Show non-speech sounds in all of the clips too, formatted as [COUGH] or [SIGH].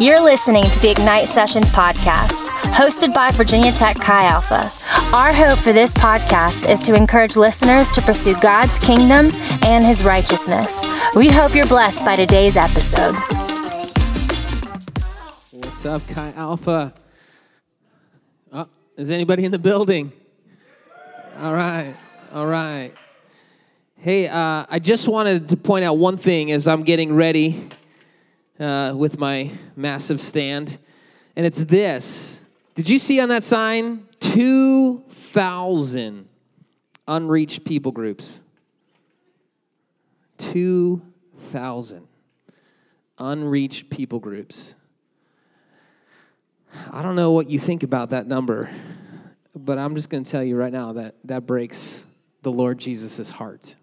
You're listening to the Ignite Sessions podcast, hosted by Virginia Tech Chi Alpha. Our hope for this podcast is to encourage listeners to pursue God's kingdom and his righteousness. We hope you're blessed by today's episode. What's up, Chi Alpha? Is anybody in the building? All right, all right. Hey, uh, I just wanted to point out one thing as I'm getting ready uh, with my massive stand, and it's this. Did you see on that sign 2,000 unreached people groups? 2,000 unreached people groups. I don't know what you think about that number, but I'm just going to tell you right now that that breaks the Lord Jesus' heart.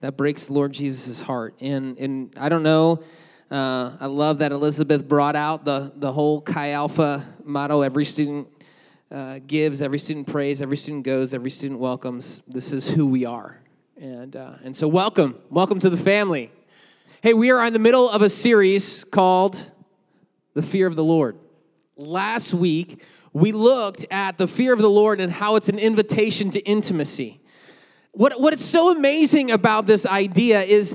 That breaks the Lord Jesus' heart. And, and I don't know uh, I love that Elizabeth brought out the, the whole Chi Alpha motto every student uh, gives, every student prays, every student goes, every student welcomes. This is who we are. And, uh, and so, welcome. Welcome to the family. Hey, we are in the middle of a series called The Fear of the Lord. Last week, we looked at the fear of the Lord and how it's an invitation to intimacy. What, what is so amazing about this idea is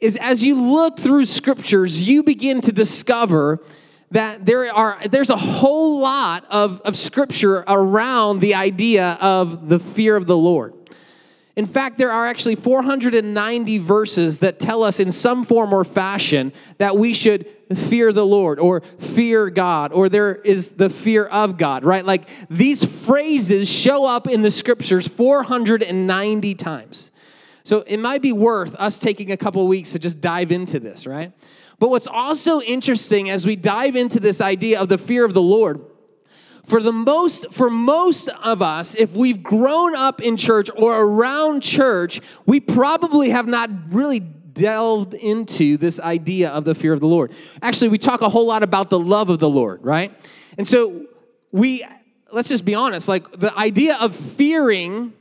is as you look through scriptures, you begin to discover that there are there's a whole lot of, of scripture around the idea of the fear of the Lord. In fact, there are actually 490 verses that tell us in some form or fashion that we should fear the Lord or fear God or there is the fear of God, right? Like these phrases show up in the scriptures 490 times. So it might be worth us taking a couple weeks to just dive into this, right? But what's also interesting as we dive into this idea of the fear of the Lord, for the most for most of us if we've grown up in church or around church we probably have not really delved into this idea of the fear of the lord. Actually we talk a whole lot about the love of the lord right? And so we let's just be honest like the idea of fearing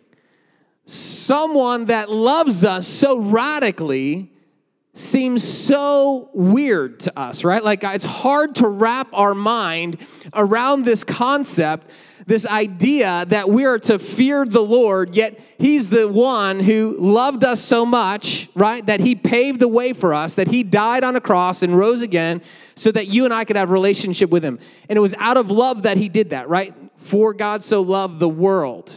someone that loves us so radically seems so weird to us, right? Like it's hard to wrap our mind around this concept, this idea that we are to fear the Lord, yet He's the one who loved us so much, right? That He paved the way for us, that He died on a cross and rose again so that you and I could have relationship with Him. And it was out of love that He did that, right? For God so loved the world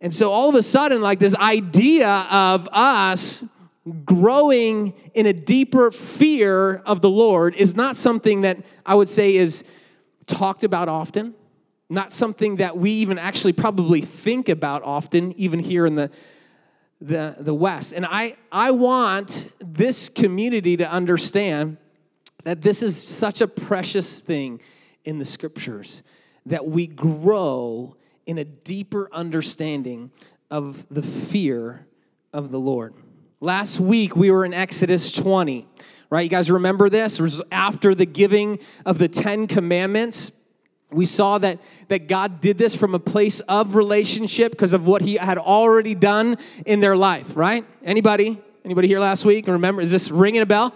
and so all of a sudden, like this idea of us growing in a deeper fear of the Lord is not something that I would say is talked about often, not something that we even actually probably think about often, even here in the, the, the West. And I, I want this community to understand that this is such a precious thing in the scriptures that we grow in a deeper understanding of the fear of the Lord. Last week we were in Exodus 20, right? You guys remember this? It was after the giving of the 10 commandments. We saw that, that God did this from a place of relationship because of what he had already done in their life, right? Anybody? Anybody here last week? Remember, is this ringing a bell?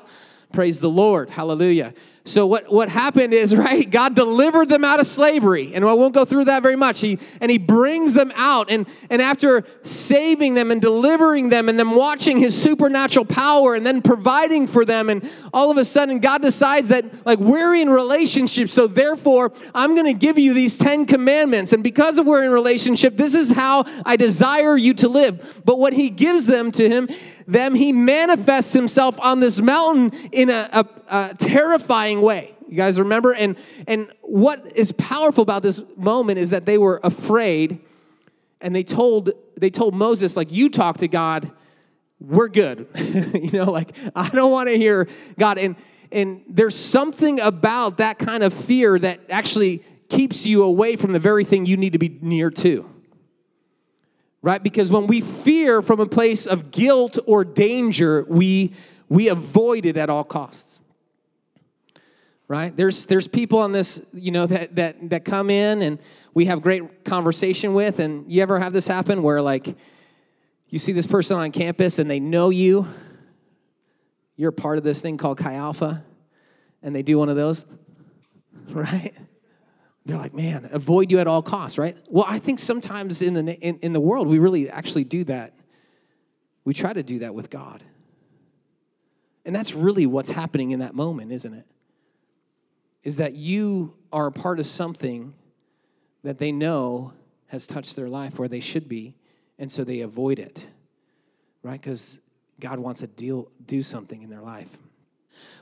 Praise the Lord. Hallelujah. So what, what happened is, [LAUGHS] right, God delivered them out of slavery. And I won't go through that very much. He, and he brings them out. And, and after saving them and delivering them and then watching his supernatural power and then providing for them, and all of a sudden God decides that like we're in relationship. So therefore, I'm going to give you these 10 commandments. And because we're in relationship, this is how I desire you to live. But what he gives them to him, them, he manifests himself on this mountain in a, a, a terrifying way. You guys remember? And, and what is powerful about this moment is that they were afraid and they told, they told Moses, like, you talk to God, we're good. [LAUGHS] you know, like, I don't want to hear God. And, and there's something about that kind of fear that actually keeps you away from the very thing you need to be near to right? Because when we fear from a place of guilt or danger, we, we avoid it at all costs. right? There's, there's people on this, you know, that, that, that come in and we have great conversation with. And you ever have this happen where, like, you see this person on campus and they know you, you're part of this thing called Chi Alpha, and they do one of those, [LAUGHS] right? They're like, man, avoid you at all costs, right? Well, I think sometimes in the, in, in the world, we really actually do that. We try to do that with God. And that's really what's happening in that moment, isn't it? Is that you are a part of something that they know has touched their life where they should be, and so they avoid it, right? Because God wants to deal, do something in their life.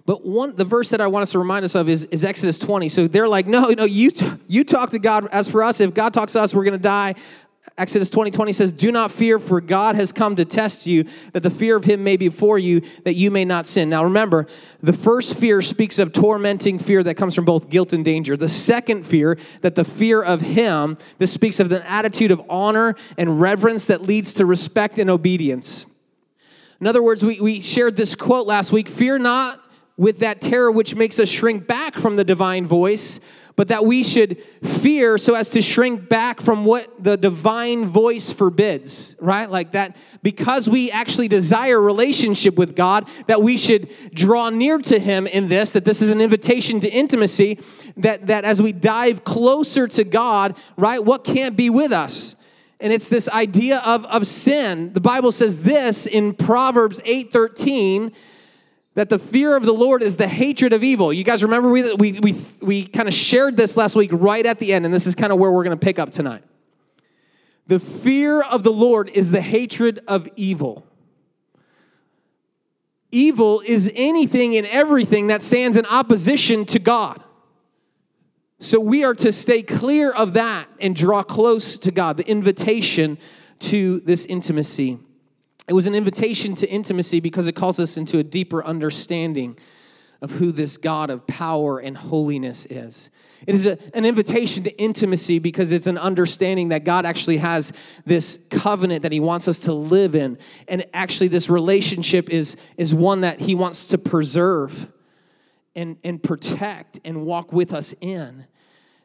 But one, the verse that I want us to remind us of is, is Exodus 20. So they're like, no, no, you, t- you talk to God. As for us, if God talks to us, we're going to die. Exodus 20, 20 says, Do not fear, for God has come to test you, that the fear of him may be before you, that you may not sin. Now remember, the first fear speaks of tormenting fear that comes from both guilt and danger. The second fear, that the fear of him, this speaks of an attitude of honor and reverence that leads to respect and obedience. In other words, we, we shared this quote last week Fear not with that terror which makes us shrink back from the divine voice, but that we should fear so as to shrink back from what the divine voice forbids, right? Like that, because we actually desire relationship with God, that we should draw near to Him in this, that this is an invitation to intimacy, that, that as we dive closer to God, right, what can't be with us? And it's this idea of, of sin. The Bible says this in Proverbs 8 13 that the fear of the Lord is the hatred of evil. You guys remember we, we, we, we kind of shared this last week right at the end, and this is kind of where we're going to pick up tonight. The fear of the Lord is the hatred of evil. Evil is anything and everything that stands in opposition to God. So we are to stay clear of that and draw close to God, the invitation to this intimacy. It was an invitation to intimacy because it calls us into a deeper understanding of who this God of power and holiness is. It is a, an invitation to intimacy because it's an understanding that God actually has this covenant that He wants us to live in. And actually, this relationship is, is one that He wants to preserve and, and protect and walk with us in.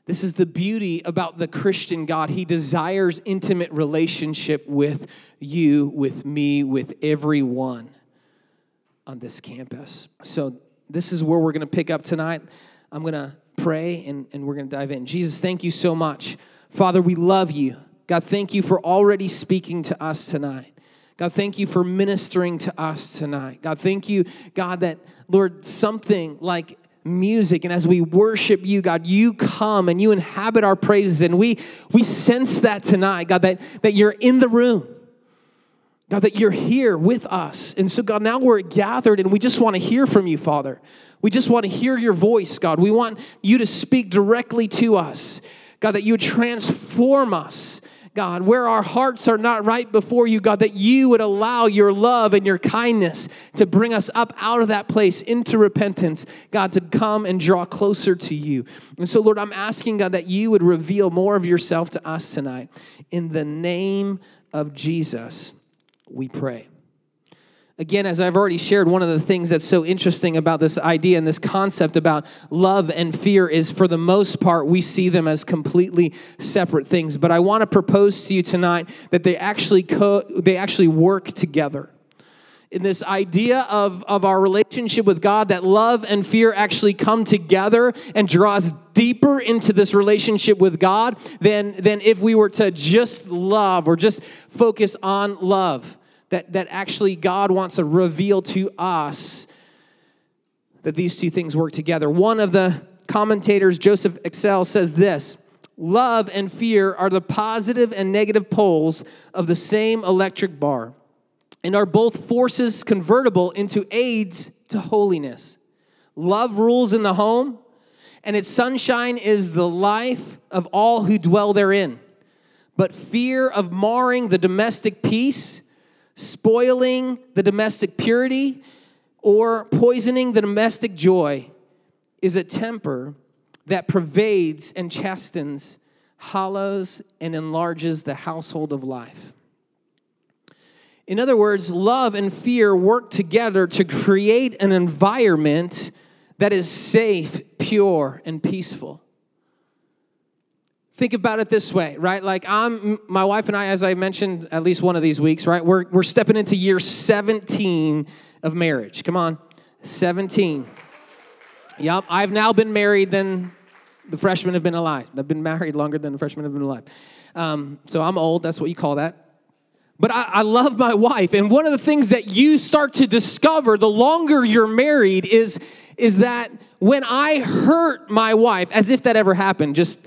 This is the beauty about the Christian God. He desires intimate relationship with you, with me, with everyone on this campus. So, this is where we're going to pick up tonight. I'm going to pray and, and we're going to dive in. Jesus, thank you so much. Father, we love you. God, thank you for already speaking to us tonight. God, thank you for ministering to us tonight. God, thank you, God, that, Lord, something like music and as we worship you god you come and you inhabit our praises and we we sense that tonight god that that you're in the room. God that you're here with us. And so god now we're gathered and we just want to hear from you father. We just want to hear your voice god. We want you to speak directly to us. God that you transform us God, where our hearts are not right before you, God, that you would allow your love and your kindness to bring us up out of that place into repentance, God, to come and draw closer to you. And so, Lord, I'm asking, God, that you would reveal more of yourself to us tonight. In the name of Jesus, we pray again, as I've already shared, one of the things that's so interesting about this idea and this concept about love and fear is for the most part, we see them as completely separate things. But I want to propose to you tonight that they actually, co- they actually work together. In this idea of, of our relationship with God, that love and fear actually come together and draws deeper into this relationship with God than, than if we were to just love or just focus on love that, that actually God wants to reveal to us that these two things work together. One of the commentators, Joseph Exell, says this Love and fear are the positive and negative poles of the same electric bar and are both forces convertible into aids to holiness. Love rules in the home, and its sunshine is the life of all who dwell therein. But fear of marring the domestic peace spoiling the domestic purity, or poisoning the domestic joy is a temper that pervades and chastens, hollows, and enlarges the household of life. In other words, love and fear work together to create an environment that is safe, pure and peaceful. Think about it this way, right? Like I'm my wife and I, as I mentioned at least one of these weeks, right? We're we're stepping into year 17 of marriage. Come on. 17. Yep, I've now been married than the freshmen have been alive. I've been married longer than the freshmen have been alive. Um, so I'm old, that's what you call that. But I, I, love my wife. And one of the things that you start to discover the longer you're married is, is that when I hurt my wife, as if that ever happened, just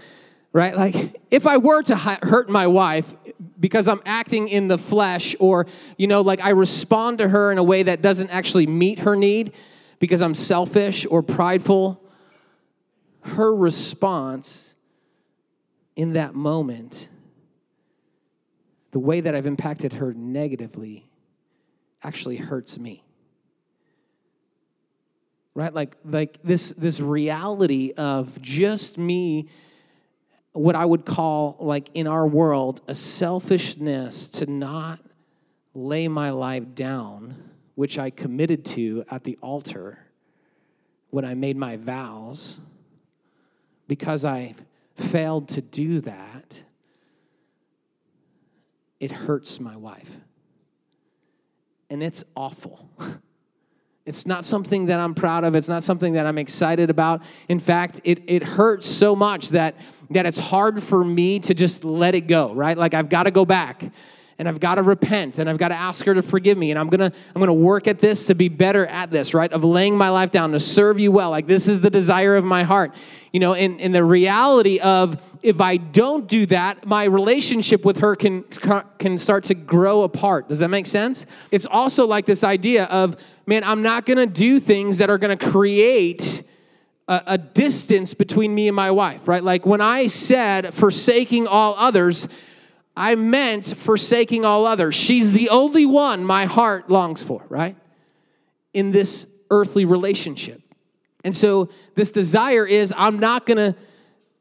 right? Like if I were to hurt my wife because I'm acting in the flesh, or, you know, like I respond to her in a way that doesn't actually meet her need because I'm selfish or prideful, her response in that moment the way that I've impacted her negatively actually hurts me. Right? Like, like this, this reality of just me, what I would call, like in our world, a selfishness to not lay my life down, which I committed to at the altar when I made my vows, because I failed to do that it hurts my wife. And it's awful. [LAUGHS] It's not something that I'm proud of. It's not something that I'm excited about. In fact, it, it hurts so much that, that it's hard for me to just let it go, right? Like I've got to go back and I've got to repent and I've got to ask her to forgive me and I'm going to I'm going to work at this to be better at this, right? Of laying my life down to serve you well. Like this is the desire of my heart. You know, and, and the reality of if I don't do that, my relationship with her can can start to grow apart. Does that make sense? It's also like this idea of, man, I'm not going to do things that are going to create a, a distance between me and my wife, right? Like when I said forsaking all others, I meant forsaking all others. She's the only one my heart longs for, right? In this earthly relationship. And so this desire is I'm not going to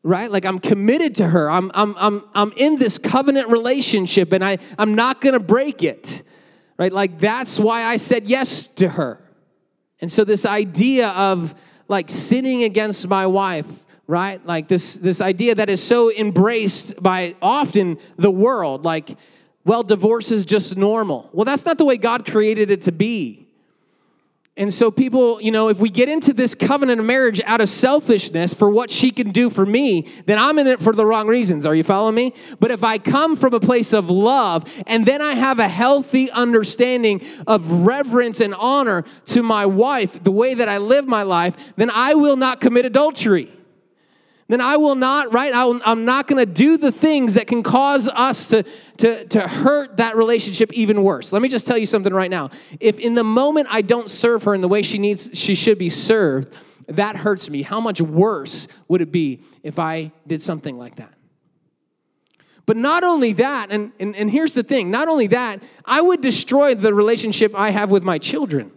right like i'm committed to her i'm i'm i'm, I'm in this covenant relationship and i i'm not to break it right like that's why i said yes to her and so this idea of like sinning against my wife right? Like this, this idea that is so embraced by often the world, like, well, divorce is just normal. Well, that's not the way God created it to be. And so, people, you know, if we get into this covenant of marriage out of selfishness for what she can do for me, then I'm in it for the wrong reasons. Are you following me? But if I come from a place of love and then I have a healthy understanding of reverence and honor to my wife, the way that I live my life, then I will not commit adultery then I will not, right? I am not going to do the things that can cause us to, to, to hurt that relationship even worse. Let me just tell you something right now. If in the moment I don't serve her in the way she needs, she should be served, that hurts me. How much worse would it be if I did something like that? But not only that, and, and, and here's the thing not only that, I would destroy the relationship I have with my children.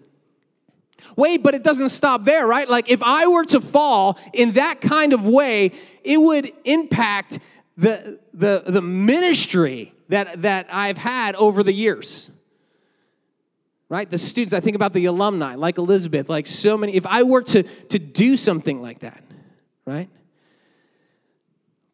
Wait, but it doesn't stop there, right? Like if I were to fall in that kind of way, it would impact the, the, the ministry that, that I've had over the years. Right? The students, I think about the alumni, like Elizabeth, like so many. If I were to, to do something like that, right?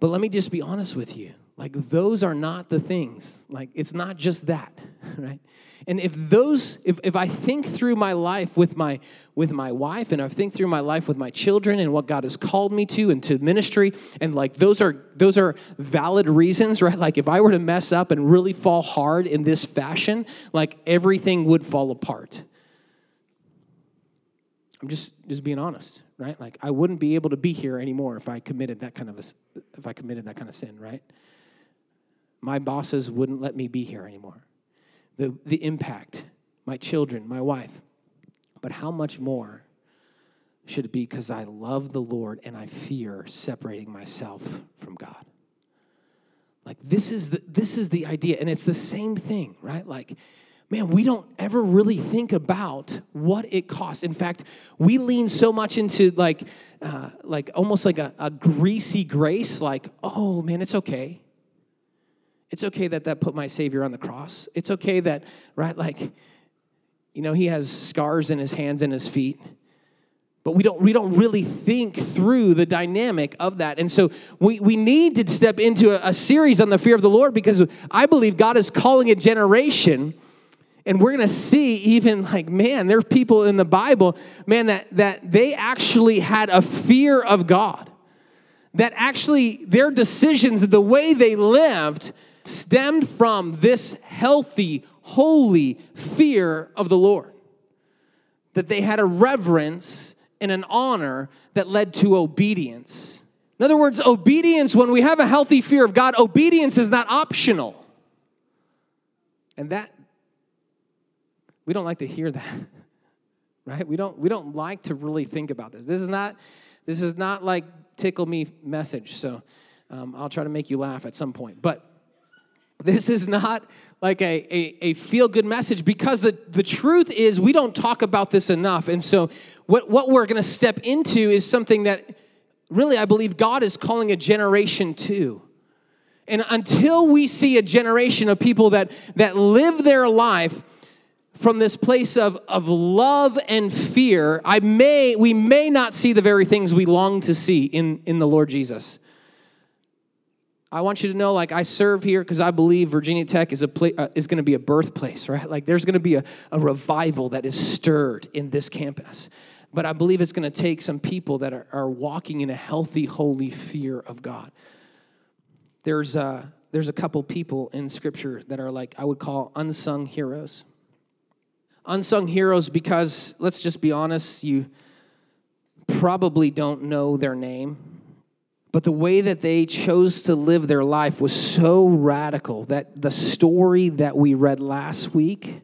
But let me just be honest with you. Like, those are not the things. Like, it's not just that, [LAUGHS] right? And if those, if, if I think through my life with my with my wife and I think through my life with my children and what God has called me to and to ministry, and like those are those are valid reasons, [LAUGHS] right? Like if I were to mess up and really fall hard in this fashion, like everything would fall apart. I'm just just being honest, right? Like I wouldn't be able to be here anymore if I committed that kind of a, if I committed that kind of sin, right? My bosses wouldn't let me be here anymore the, the impact, my children, my wife. But how much more should it be because I love the Lord and I fear separating myself from God? Like this is the this is the idea, and it's the same thing, right? Like, man, we don't ever really think about what it costs. In fact, we lean so much into like, uh, like almost like a, a greasy grace, like, oh man, it's okay. It's okay that that put my Savior on the cross. It's okay that, right, like, you know, he has scars in his hands and his feet. but we don't, we don't really think through the dynamic of that. And so we, we need to step into a, a series on the fear of the Lord because I believe God is calling a generation and we're to see even like man there's people in the bible man that that they actually had a fear of god that actually their decisions the way they lived stemmed from this healthy holy fear of the lord that they had a reverence and an honor that led to obedience in other words obedience when we have a healthy fear of god obedience is not optional and that we don't like to hear that. [LAUGHS] Right? We don't we don't like to really think about this. This is not this is not like tickle me message. So um, I'll try to make you laugh at some point. But this is not like a, a, a feel good message because the, the truth is we don't talk about this enough. And so, what, what we're going to step into is something that really I believe God is calling a generation to. And until we see a generation of people that, that live their life from this place of, of love and fear, I may, we may not see the very things we long to see in, in the Lord Jesus. I want you to know, like, I serve here because I believe Virginia Tech is, a uh, is going to be a birthplace, right? Like, there's going to be a, a revival that is stirred in this campus. But I believe it's going to take some people that are, are walking in a healthy, holy fear of God. There's a, there's a couple people in Scripture that are like, I would call unsung heroes unsung heroes because, let's just be honest, you probably don't know their name. But the way that they chose to live their life was so radical that the story that we read last week,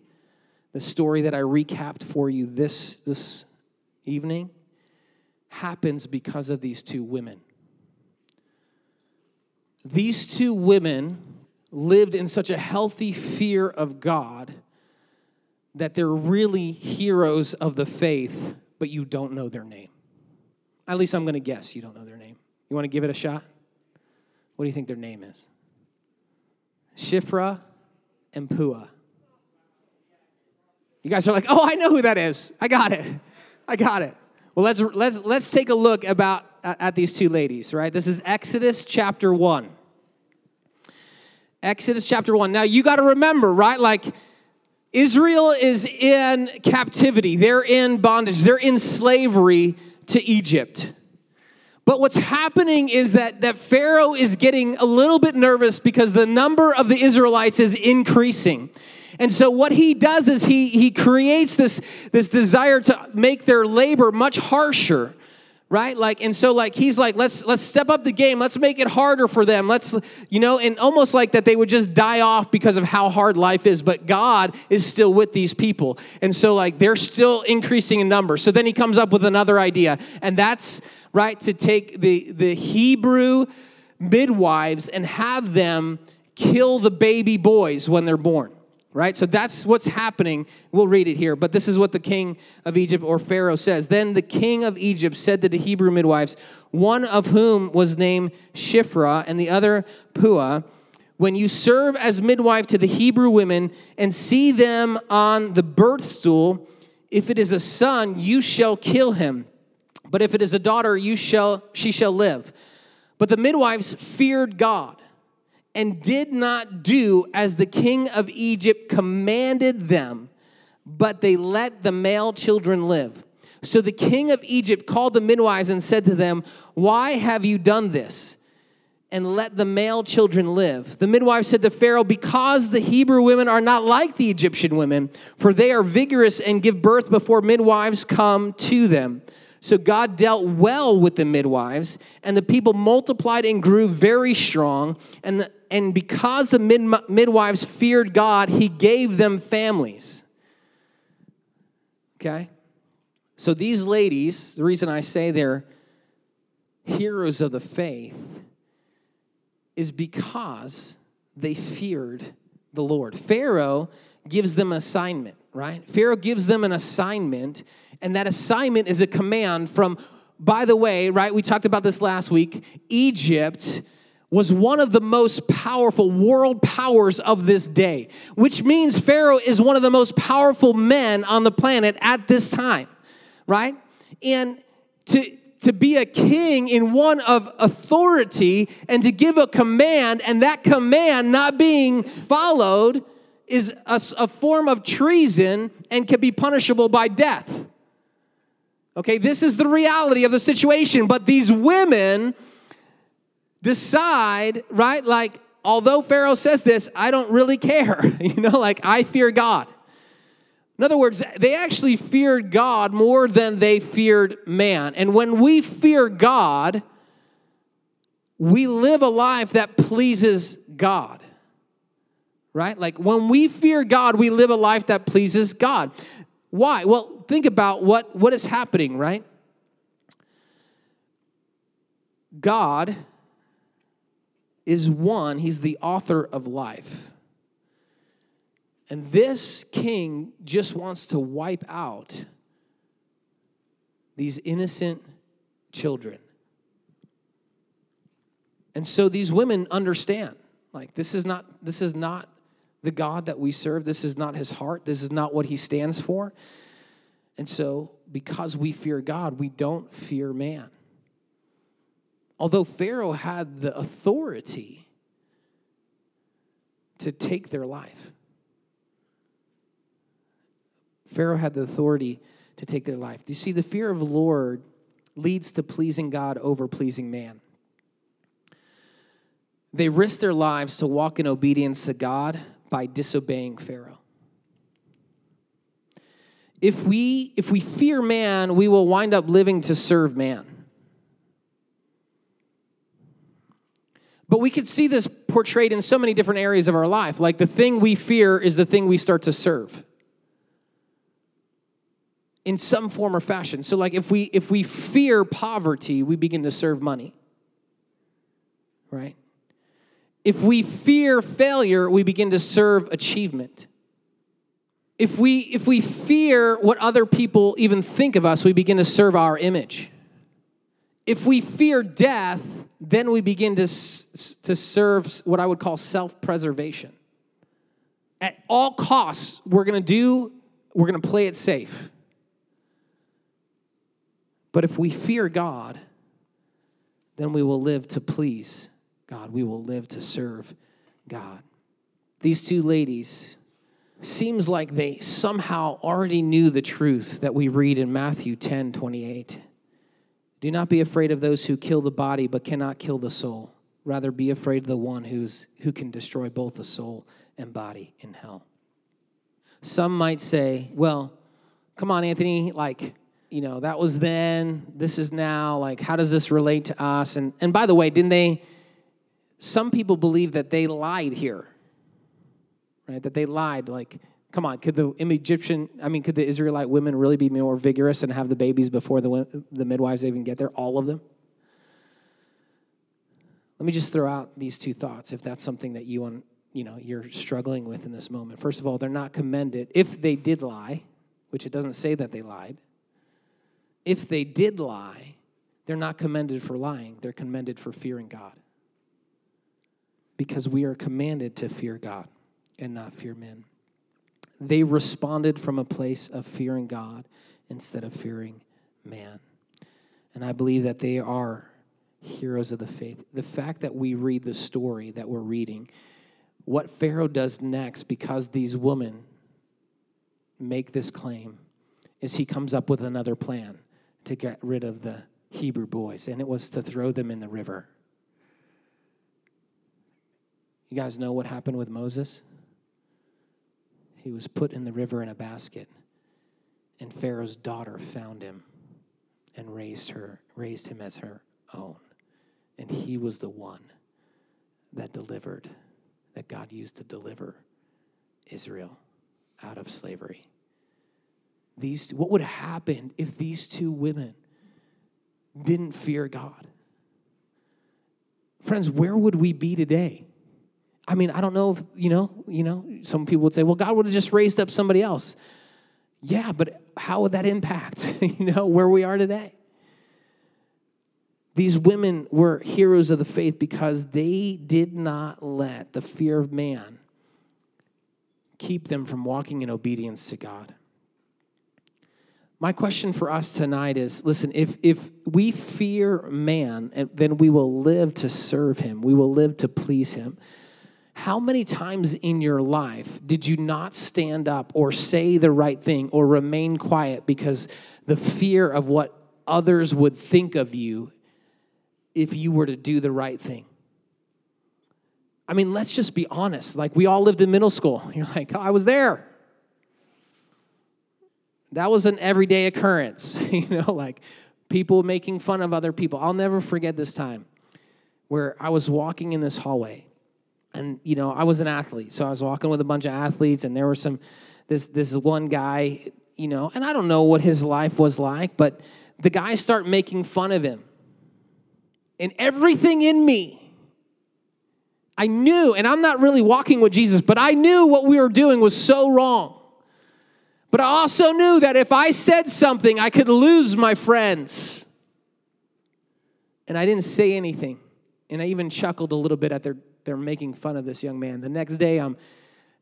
the story that I recapped for you this, this evening, happens because of these two women. These two women lived in such a healthy fear of God that they're really heroes of the faith, but you don't know their name. At least I'm going to guess you don't know their name. You want to give it a shot? What do you think their name is? Shiphrah and Puah. You guys are like, "Oh, I know who that is. I got it. I got it." Well, let's let's let's take a look about at these two ladies, right? This is Exodus chapter 1. Exodus chapter 1. Now, you got to remember, right? Like Israel is in captivity, they're in bondage, they're in slavery to Egypt. But what's happening is that, that Pharaoh is getting a little bit nervous because the number of the Israelites is increasing. And so what he does is he, he creates this, this desire to make their labor much harsher right? Like and so like he's like let's let's step up the game. Let's make it harder for them. Let's you know and almost like that they would just die off because of how hard life is. But god is still with these people. And so like they're still increasing in number. So then he comes up with another idea. And that's right to take the the hebrew midwives and have them kill the baby boys when they're born right? So that's what's happening. We'll read it here, but this is what the king of Egypt or Pharaoh says. Then the king of Egypt said to the Hebrew midwives, one of whom was named Shiphrah and the other Puah, when you serve as midwife to the Hebrew women and see them on the birth stool, if it is a son, you shall kill him. But if it is a daughter, you shall she shall live. But the midwives feared God and did not do as the king of Egypt commanded them, but they let the male children live. So the king of Egypt called the midwives and said to them, Why have you done this? And let the male children live. The midwife said to Pharaoh, Because the Hebrew women are not like the Egyptian women, for they are vigorous and give birth before midwives come to them. So God dealt well with the midwives, and the people multiplied and grew very strong. And, the, and because the mid, midwives feared God, he gave them families. Okay? So these ladies, the reason I say they're heroes of the faith is because they feared the Lord. Pharaoh gives them an assignment, right? Pharaoh gives them an assignment and that assignment is a command from, by the way, right? We talked about this last week. Egypt was one of the most powerful world powers of this day, which means Pharaoh is one of the most powerful men on the planet at this time, right? And to, to be a king in one of authority and to give a command, and that command not being followed is a, a form of treason and can be punishable by death. Okay, this is the reality of the situation. But these women decide, right? Like, although Pharaoh says this, I don't really care. [LAUGHS] You know, like, I fear God. In other words, they actually feared God more than they feared man. And when we fear God, we live a life that pleases God. Right? Like when we fear God, we live a life that pleases God. Why? Well, think about what, what is happening, right? God is one, He's the author of life. And this king just wants to wipe out these innocent children. And so these women understand like this is not this is not the God that we serve. This is not his heart. This is not what he stands for. And so because we fear God, we don't fear man. Although Pharaoh had the authority to take their life. Pharaoh had the authority to take their life. Do you see, the fear of the Lord leads to pleasing God over pleasing man. They risk their lives to walk in obedience to God by disobeying Pharaoh. If we, if we fear man, we will wind up living to serve man. But we could see this portrayed in so many different areas of our life. Like the thing we fear is the thing we start to serve in some form or fashion. So like if we if we fear poverty, we begin to serve money. Right? If we fear failure, we begin to serve achievement. If we if we fear what other people even think of us, we begin to serve our image. If we fear death, then we begin to, to serve what I would call self preservation. At all costs, we're gonna do, we're gonna play it safe. But if we fear God, then we will live to please God. We will live to serve God. These two ladies seems like they somehow already knew the truth that we read in Matthew 10 28. Do not be afraid of those who kill the body but cannot kill the soul. Rather, be afraid of the one who's, who can destroy both the soul and body in hell. Some might say, well, come on, Anthony, like, you know, that was then, this is now, like, how does this relate to us? And, and by the way, didn't they, some people believe that they lied here, right? That they lied, like, come on, could the Egyptian, I mean, could the Israelite women really be more vigorous and have the babies before the, the midwives even get there? All of them? Let me just throw out these two thoughts if that's something that you want, you know, you're struggling with in this moment. First of all, they're not commended if they did lie, which it doesn't say that they lied if they did lie, they're not commended for lying, they're commended for fearing God. Because we are commanded to fear God and not fear men. They responded from a place of fearing God instead of fearing man. And I believe that they are heroes of the faith. The fact that we read the story that we're reading, what Pharaoh does next, because these women make this claim, is he comes up with another plan to get rid of the Hebrew boys, and it was to throw them in the river. You guys know what happened with Moses? He was put in the river in a basket, and Pharaoh's daughter found him and raised her, raised him as her own. And he was the one that delivered, that God used to deliver Israel out of slavery these what would happen if these two women didn't fear God? Friends, where would we be today? I mean, I don't know if, you know, you know, some people would say, well, God would have just raised up somebody else. Yeah, but how would that impact, [LAUGHS] you know, where we are today? These women were heroes of the faith because they did not let the fear of man keep them from walking in obedience to God. My question for us tonight is listen, if, if we fear man, eh, then we will live to serve him, we will live to please him. How many times in your life did you not stand up or say the right thing or remain quiet because the fear of what others would think of you if you were to do the right thing? I mean, let's just be honest. Like, we all lived in middle school. [LAUGHS] You're like, oh, I was there. That was an everyday occurrence, [LAUGHS] you know, like people making fun of other people. I'll never forget this time where I was walking in this hallway and you know i was an athlete so i was walking with a bunch of athletes and there were some this this one guy you know and i don't know what his life was like but the guys start making fun of him. And everything in me i knew and i'm not really walking with jesus but i knew what we were doing was so wrong. But i also knew that if i said something i could lose my friends. And i didn't say anything and i even chuckled a little bit at their they're making fun of this young man. The next day, I'm,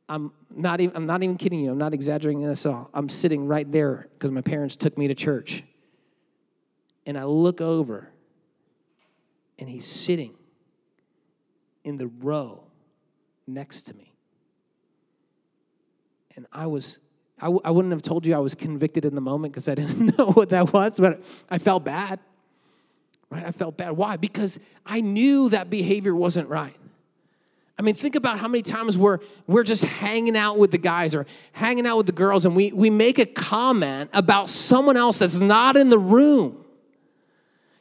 I'm not even, I'm not even kidding you. I'm not exaggerating this at all. I'm sitting right there because my parents took me to church. And I look over, and he's sitting in the row next to me. And I was, I w- I wouldn't have told you I was convicted in the moment because I didn't [LAUGHS] know what that was, but I felt bad. Right? I felt bad. Why? Because I knew that behavior wasn't right. I mean, think about how many times we're, we're just hanging out with the guys or hanging out with the girls and we, we make a comment about someone else that's not in the room.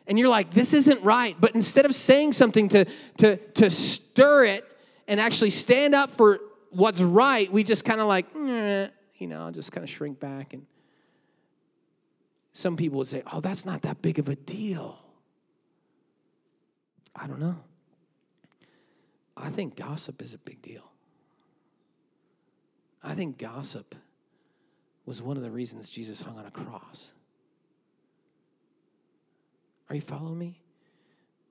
And you're like, this isn't right. But instead of saying something to, to, to stir it and actually stand up for what's right, we just kind of like, eh, you know, just kind of shrink back. And some people would say, oh, that's not that big of a deal. I don't know. I think gossip is a big deal. I think gossip was one of the reasons Jesus hung on a cross. Are you following me?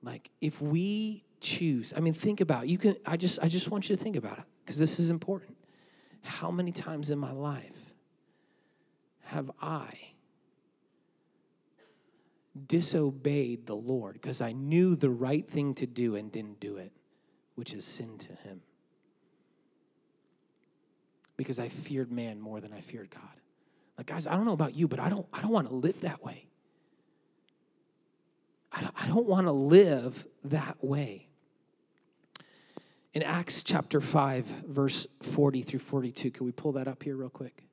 Like if we choose, I mean think about you can I just I just want you to think about it because this is important. How many times in my life have I disobeyed the Lord because I knew the right thing to do and didn't do it? Which is sin to him. Because I feared man more than I feared God. Like, guys, I don't know about you, but I don't, I don't want to live that way. I don't, I don't want to live that way. In Acts chapter 5, verse 40 through 42, can we pull that up here real quick?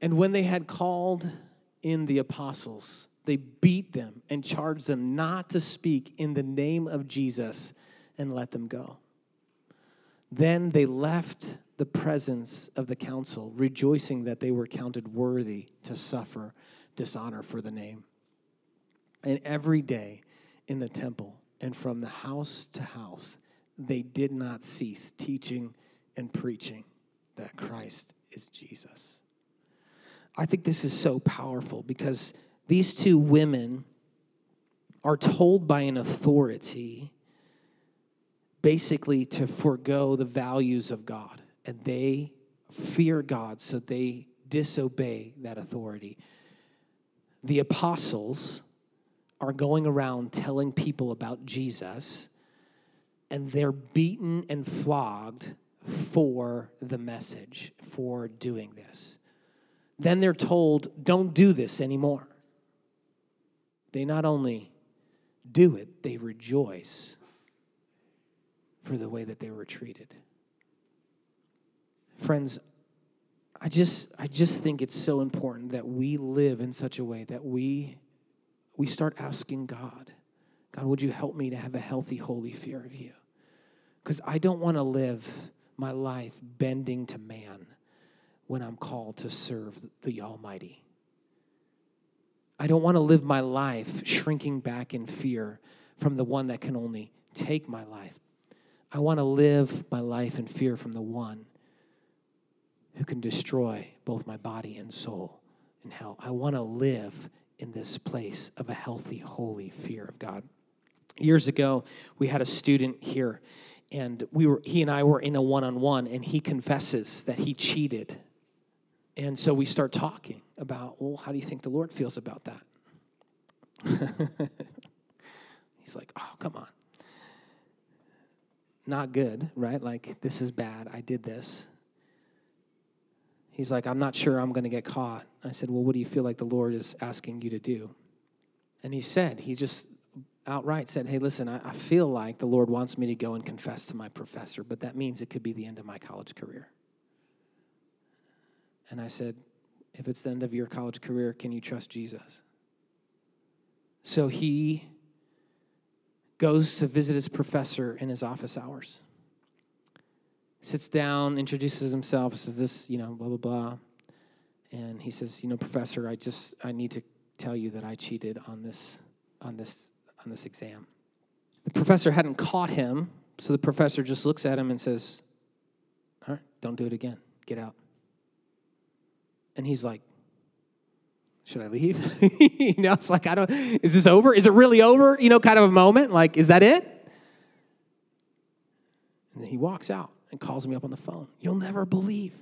And when they had called in the apostles, they beat them and charged them not to speak in the name of Jesus and let them go. Then they left the presence of the council, rejoicing that they were counted worthy to suffer dishonor for the name. And every day in the temple and from the house to house, they did not cease teaching and preaching that Christ is Jesus. I think this is so powerful because these two women are told by an authority basically to forego the values of God. And they fear God, so they disobey that authority. The apostles are going around telling people about Jesus, and they're beaten and flogged for the message, for doing this. Then they're told, don't do this anymore. They not only do it, they rejoice for the way that they were treated. Friends, I just I just think it's so important that we live in such a way that we we start asking God, God, would you help me to have a healthy, holy fear of you? Because I don't want to live my life bending to man when I'm called to serve the Almighty. I don't want to live my life shrinking back in fear from the one that can only take my life, I want to live my life in fear from the one who can destroy both my body and soul in hell. I want to live in this place of a healthy, holy fear of God. Years ago, we had a student here, and we were he and I were in a one-on-one, and he confesses that he cheated And so we start talking about, well, how do you think the Lord feels about that? [LAUGHS] He's like, oh, come on. Not good, right? Like, this is bad. I did this. He's like, I'm not sure I'm going to get caught. I said, Well, what do you feel like the Lord is asking you to do? And he said, He just outright said, Hey, listen, I, I feel like the Lord wants me to go and confess to my professor, but that means it could be the end of my college career. And I said, If it's the end of your college career, can you trust Jesus? So he goes to visit his professor in his office hours. Sits down, introduces himself, says this, you know, blah, blah, blah. And he says, you know, professor, I just, I need to tell you that I cheated on this, on this, on this exam. The professor hadn't caught him, so the professor just looks at him and says, all right, don't do it again. Get out. And he's like, should I leave? [LAUGHS] you know, it's like, I don't, is this over? Is it really over? You know, kind of a moment. Like, is that it? And then he walks out and calls me up on the phone. You'll never believe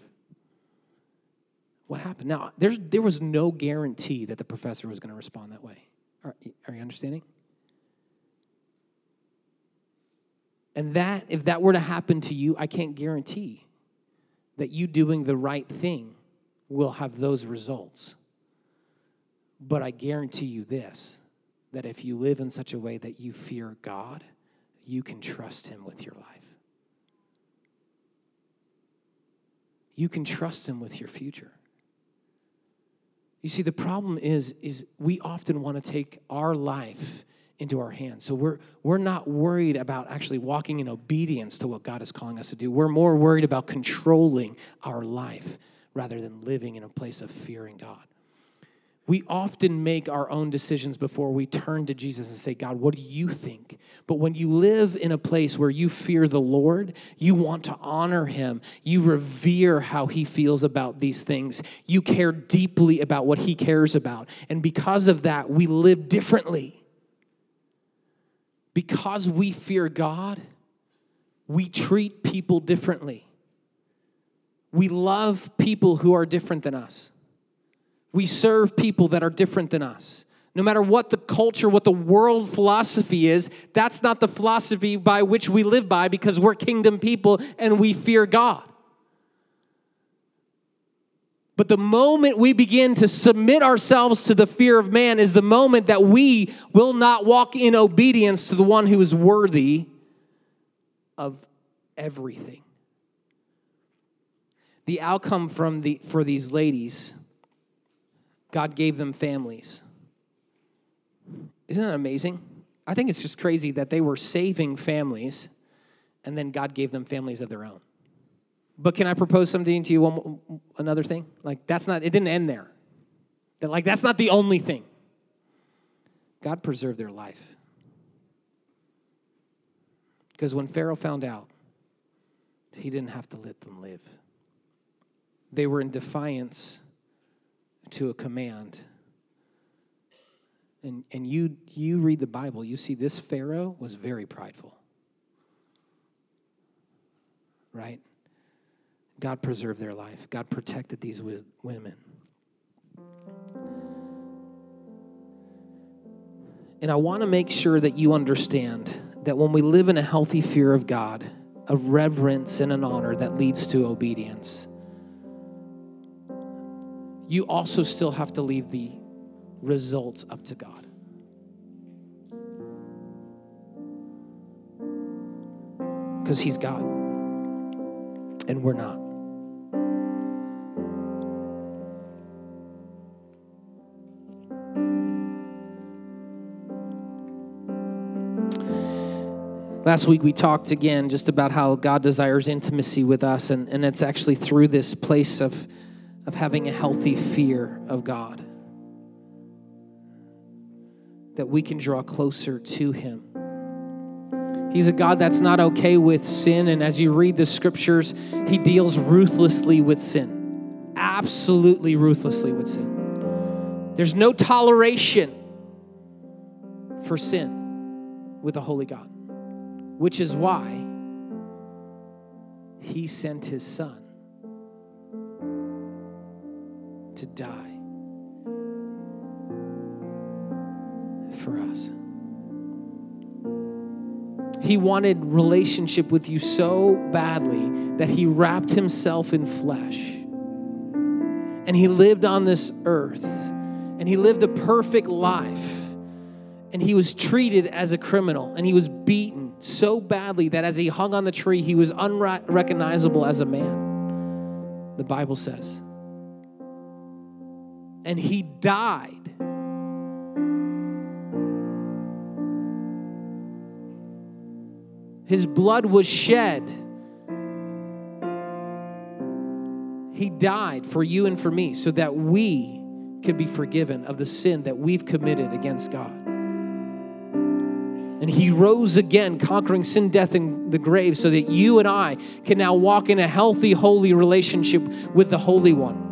what happened. Now, there's, there was no guarantee that the professor was going to respond that way. Are, are you understanding? And that, if that were to happen to you, I can't guarantee that you doing the right thing will have those results. But I guarantee you this that if you live in such a way that you fear God, you can trust Him with your life. You can trust Him with your future. You see, the problem is, is we often want to take our life into our hands. So we're, we're not worried about actually walking in obedience to what God is calling us to do. We're more worried about controlling our life rather than living in a place of fearing God we often make our own decisions before we turn to Jesus and say, God, what do you think? But when you live in a place where you fear the Lord, you want to honor him, you revere how he feels about these things, you care deeply about what he cares about. And because of that, we live differently. Because we fear God, we treat people differently. We love people who are different than us. We serve people that are different than us. No matter what the culture, what the world philosophy is, that's not the philosophy by which we live by because we're kingdom people and we fear God. But the moment we begin to submit ourselves to the fear of man is the moment that we will not walk in obedience to the one who is worthy of everything. The outcome from the, for these ladies God gave them families. Isn't that amazing? I think it's just crazy that they were saving families and then God gave them families of their own. But can I propose something to you one another thing? Like that's not it didn't end there. That like that's not the only thing. God preserved their life. Because when Pharaoh found out, he didn't have to let them live. They were in defiance to a command. And, and you, you read the Bible, you see this Pharaoh was very prideful. Right? God preserved their life, God protected these women. And I want to make sure that you understand that when we live in a healthy fear of God, a reverence and an honor that leads to obedience, you also still have to leave the results up to God. Because He's God, and we're not. Last week we talked again just about how God desires intimacy with us, and, and it's actually through this place of of having a healthy fear of God. That we can draw closer to Him. He's a God that's not okay with sin, and as you read the scriptures, He deals ruthlessly with sin. Absolutely ruthlessly with sin. There's no toleration for sin with a holy God, which is why He sent His Son to die for us. He wanted relationship with you so badly that he wrapped himself in flesh. And he lived on this earth. And he lived a perfect life. And he was treated as a criminal. And he was beaten so badly that as he hung on the tree, he was unrecognizable as a man. The Bible says. And he died His blood was shed. He died for you and for me so that we could be forgiven of the sin that we've committed against God. And he rose again, conquering sin, death, and the grave, so that you and I can now walk in a healthy, holy relationship with the Holy One.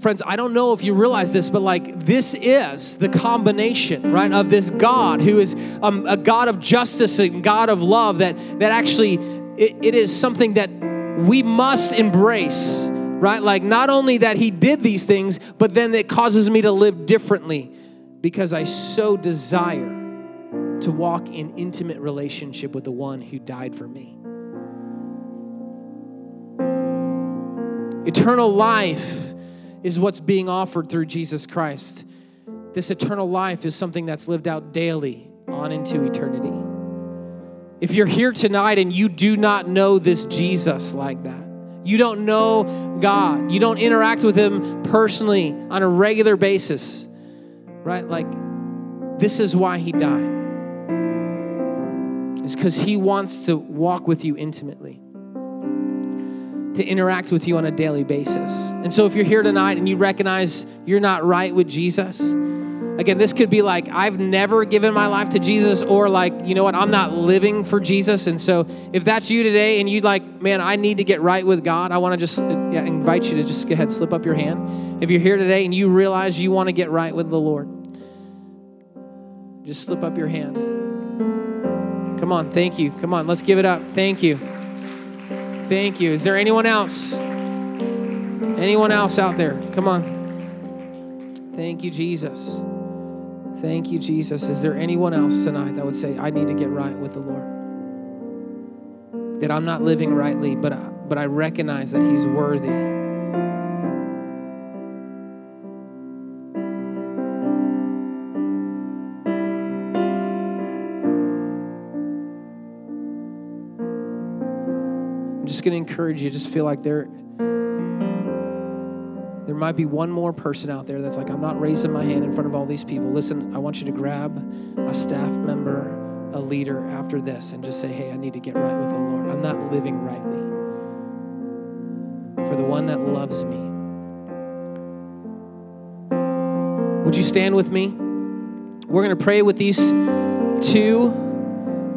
Friends, I don't know if you realize this, but like this is the combination, right, of this God who is um, a God of justice and God of love that that actually it, it is something that we must embrace, right? Like not only that He did these things, but then it causes me to live differently because I so desire to walk in intimate relationship with the one who died for me. Eternal life is what's being offered through Jesus Christ. This eternal life is something that's lived out daily on into eternity. If you're here tonight and you do not know this Jesus like that, you don't know God, you don't interact with Him personally on a regular basis, right? Like, this is why He died. It's because He wants to walk with you intimately to interact with you on a daily basis. And so if you're here tonight and you recognize you're not right with Jesus, again, this could be like, I've never given my life to Jesus, or like, you know what, I'm not living for Jesus. And so if that's you today and you'd like, man, I need to get right with God, I want to just uh, yeah, invite you to just go ahead, slip up your hand. If you're here today and you realize you want to get right with the Lord, just slip up your hand. Come on, thank you. Come on, let's give it up. Thank you. Thank you. Is there anyone else? Anyone else out there? Come on. Thank you, Jesus. Thank you, Jesus. Is there anyone else tonight that would say, I need to get right with the Lord? That I'm not living rightly, but, I, but I recognize that He's worthy. Going to encourage you, just feel like there, there might be one more person out there that's like, I'm not raising my hand in front of all these people. Listen, I want you to grab a staff member, a leader after this, and just say, hey, I need to get right with the Lord. I'm not living rightly. For the one that loves me. Would you stand with me? We're going to pray with these two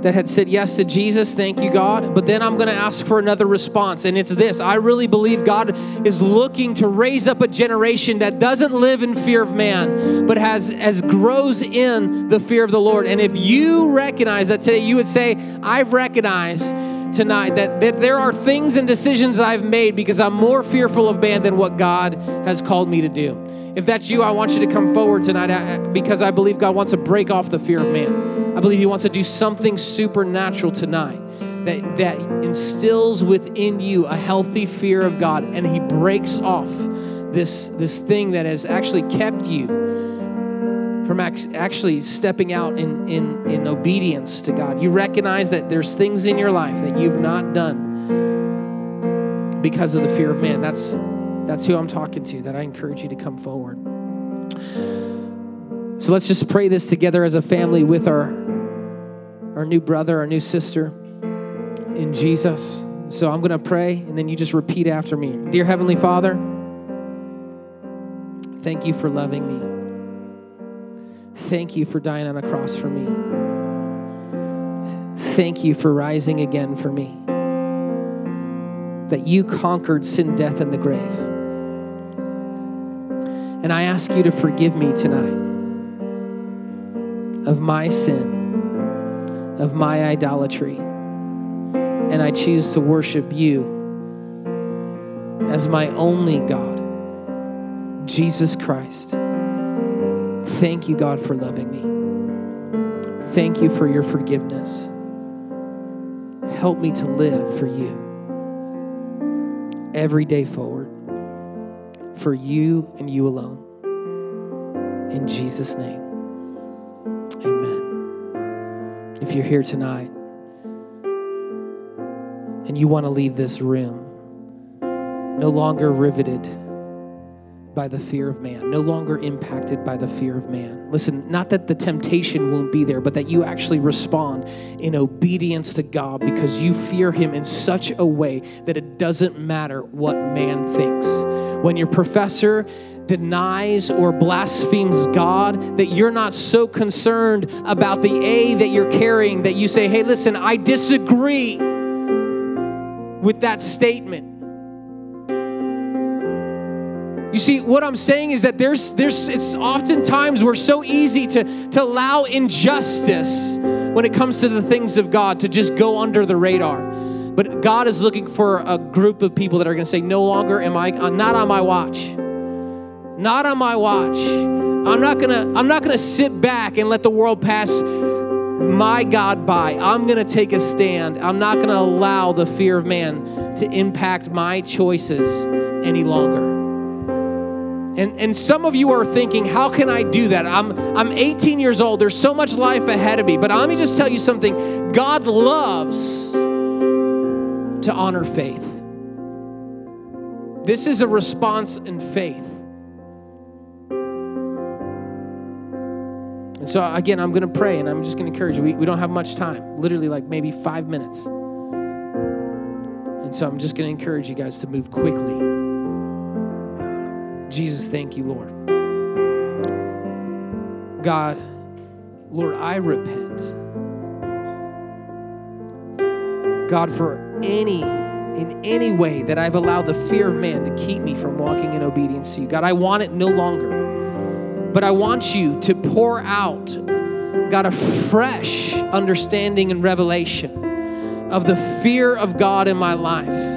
that had said yes to Jesus. Thank you, God. But then I'm going to ask for another response, and it's this I really believe God is looking to raise up a generation that doesn't live in fear of man, but has as grows in the fear of the Lord. And if you recognize that today, you would say, I've recognized tonight that, that there are things and decisions that I've made because I'm more fearful of man than what God has called me to do. If that's you, I want you to come forward tonight uh, uh, because I believe God wants to break off the fear of man. I believe He wants to do something supernatural tonight that, that instills within you a healthy fear of God and He breaks off this, this thing that has actually kept you from actually stepping out in, in, in obedience to God. You recognize that there's things in your life that you've not done because of the fear of man. That's, that's who I'm talking to, that I encourage you to come forward. So let's just pray this together as a family with our, our new brother, our new sister in Jesus. So I'm going to pray, and then you just repeat after me. Dear Heavenly Father, thank you for loving me. Thank you for dying on a cross for me. Thank you for rising again for me. That you conquered sin, death, and the grave. And I ask you to forgive me tonight of my sin, of my idolatry. And I choose to worship you as my only God, Jesus Christ. Thank you, God, for loving me. Thank you for your forgiveness. Help me to live for you every day forward, for you and you alone. In Jesus' name, amen. If you're here tonight and you want to leave this room no longer riveted by the fear of man, no longer impacted by the fear of man. Listen, not that the temptation won't be there, but that you actually respond in obedience to God because you fear Him in such a way that it doesn't matter what man thinks. When your professor denies or blasphemes God, that you're not so concerned about the A that you're carrying that you say, hey, listen, I disagree with that statement. You see, what I'm saying is that there's, there's, it's oftentimes we're so easy to, to allow injustice when it comes to the things of God to just go under the radar. But God is looking for a group of people that are going to say, no longer am I, I'm not on my watch. Not on my watch. I'm not going to, I'm not going to sit back and let the world pass my God by. I'm going to take a stand. I'm not going to allow the fear of man to impact my choices any longer. And, and some of you are thinking, how can I do that? I'm, I'm 18 years old. There's so much life ahead of me. But let me just tell you something God loves to honor faith. This is a response in faith. And so, again, I'm going to pray and I'm just going to encourage you. We, we don't have much time, literally, like maybe five minutes. And so, I'm just going to encourage you guys to move quickly. Jesus, thank you, Lord. God, Lord, I repent. God, for any, in any way that I've allowed the fear of man to keep me from walking in obedience to you. God, I want it no longer. But I want you to pour out, God, a fresh understanding and revelation of the fear of God in my life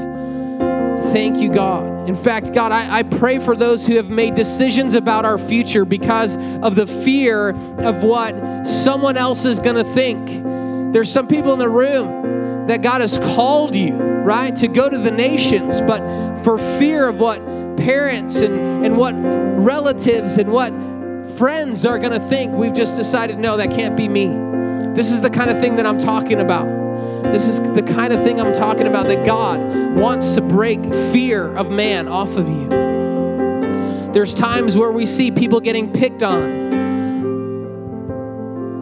thank you, God. In fact, God, I, I pray for those who have made decisions about our future because of the fear of what someone else is going to think. There's some people in the room that God has called you, right, to go to the nations, but for fear of what parents and, and what relatives and what friends are going to think, we've just decided, no, that can't be me. This is the kind of thing that I'm talking about. This is the kind of thing I'm talking about that God wants to break fear of man off of you. There's times where we see people getting picked on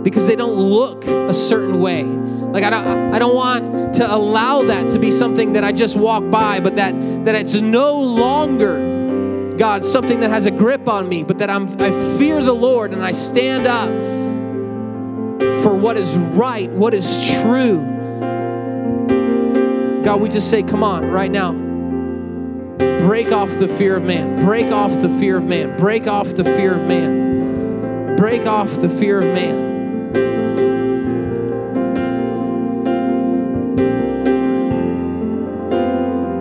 because they don't look a certain way. Like I don't, I don't want to allow that to be something that I just walk by, but that that it's no longer God something that has a grip on me, but that I'm I fear the Lord and I stand up for what is right, what is true. God, we just say, come on, right now. Break off the fear of man. Break off the fear of man. Break off the fear of man. Break off the fear of man.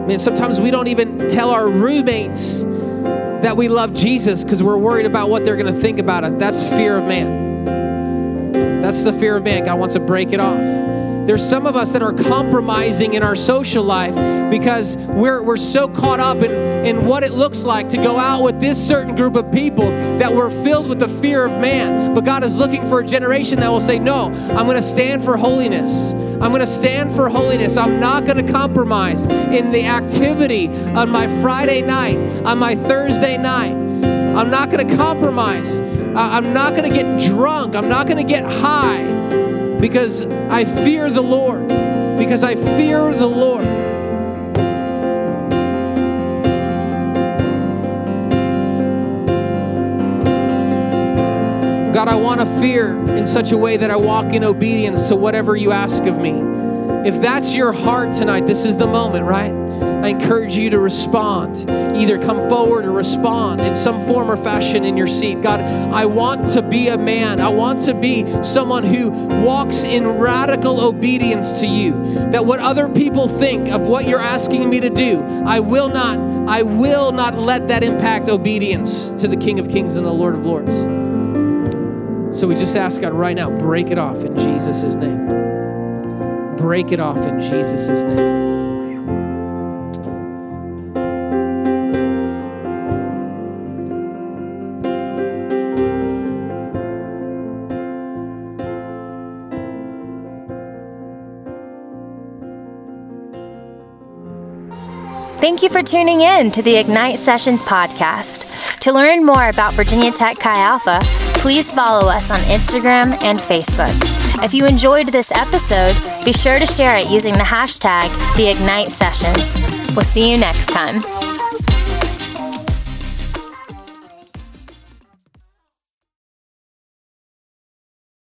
Man, sometimes we don't even tell our roommates that we love Jesus because we're worried about what they're going to think about it. That's fear of man. That's the fear of man. God wants to break it off. There's some of us that are compromising in our social life because we're, we're so caught up in, in what it looks like to go out with this certain group of people that we're filled with the fear of man. But God is looking for a generation that will say, No, I'm going to stand for holiness. I'm going to stand for holiness. I'm not going to compromise in the activity on my Friday night, on my Thursday night. I'm not going to compromise. I'm not going to get drunk. I'm not going to get high because I fear the Lord. Because I fear the Lord. God, I want to fear in such a way that I walk in obedience to whatever you ask of me. If that's your heart tonight, this is the moment, right? I encourage you to respond. Either come forward or respond in some form or fashion in your seat. God, I want to be a man. I want to be someone who walks in radical obedience to you. That what other people think of what you're asking me to do, I will not I will not let that impact obedience to the King of Kings and the Lord of Lords. So we just ask God right now, break it off in Jesus' name. Break it off in Jesus' name. Thank you for tuning in to the Ignite Sessions podcast. To learn more about Virginia Tech Chi Alpha, please follow us on Instagram and Facebook. If you enjoyed this episode, be sure to share it using the hashtag the Ignite Sessions. We'll see you next time.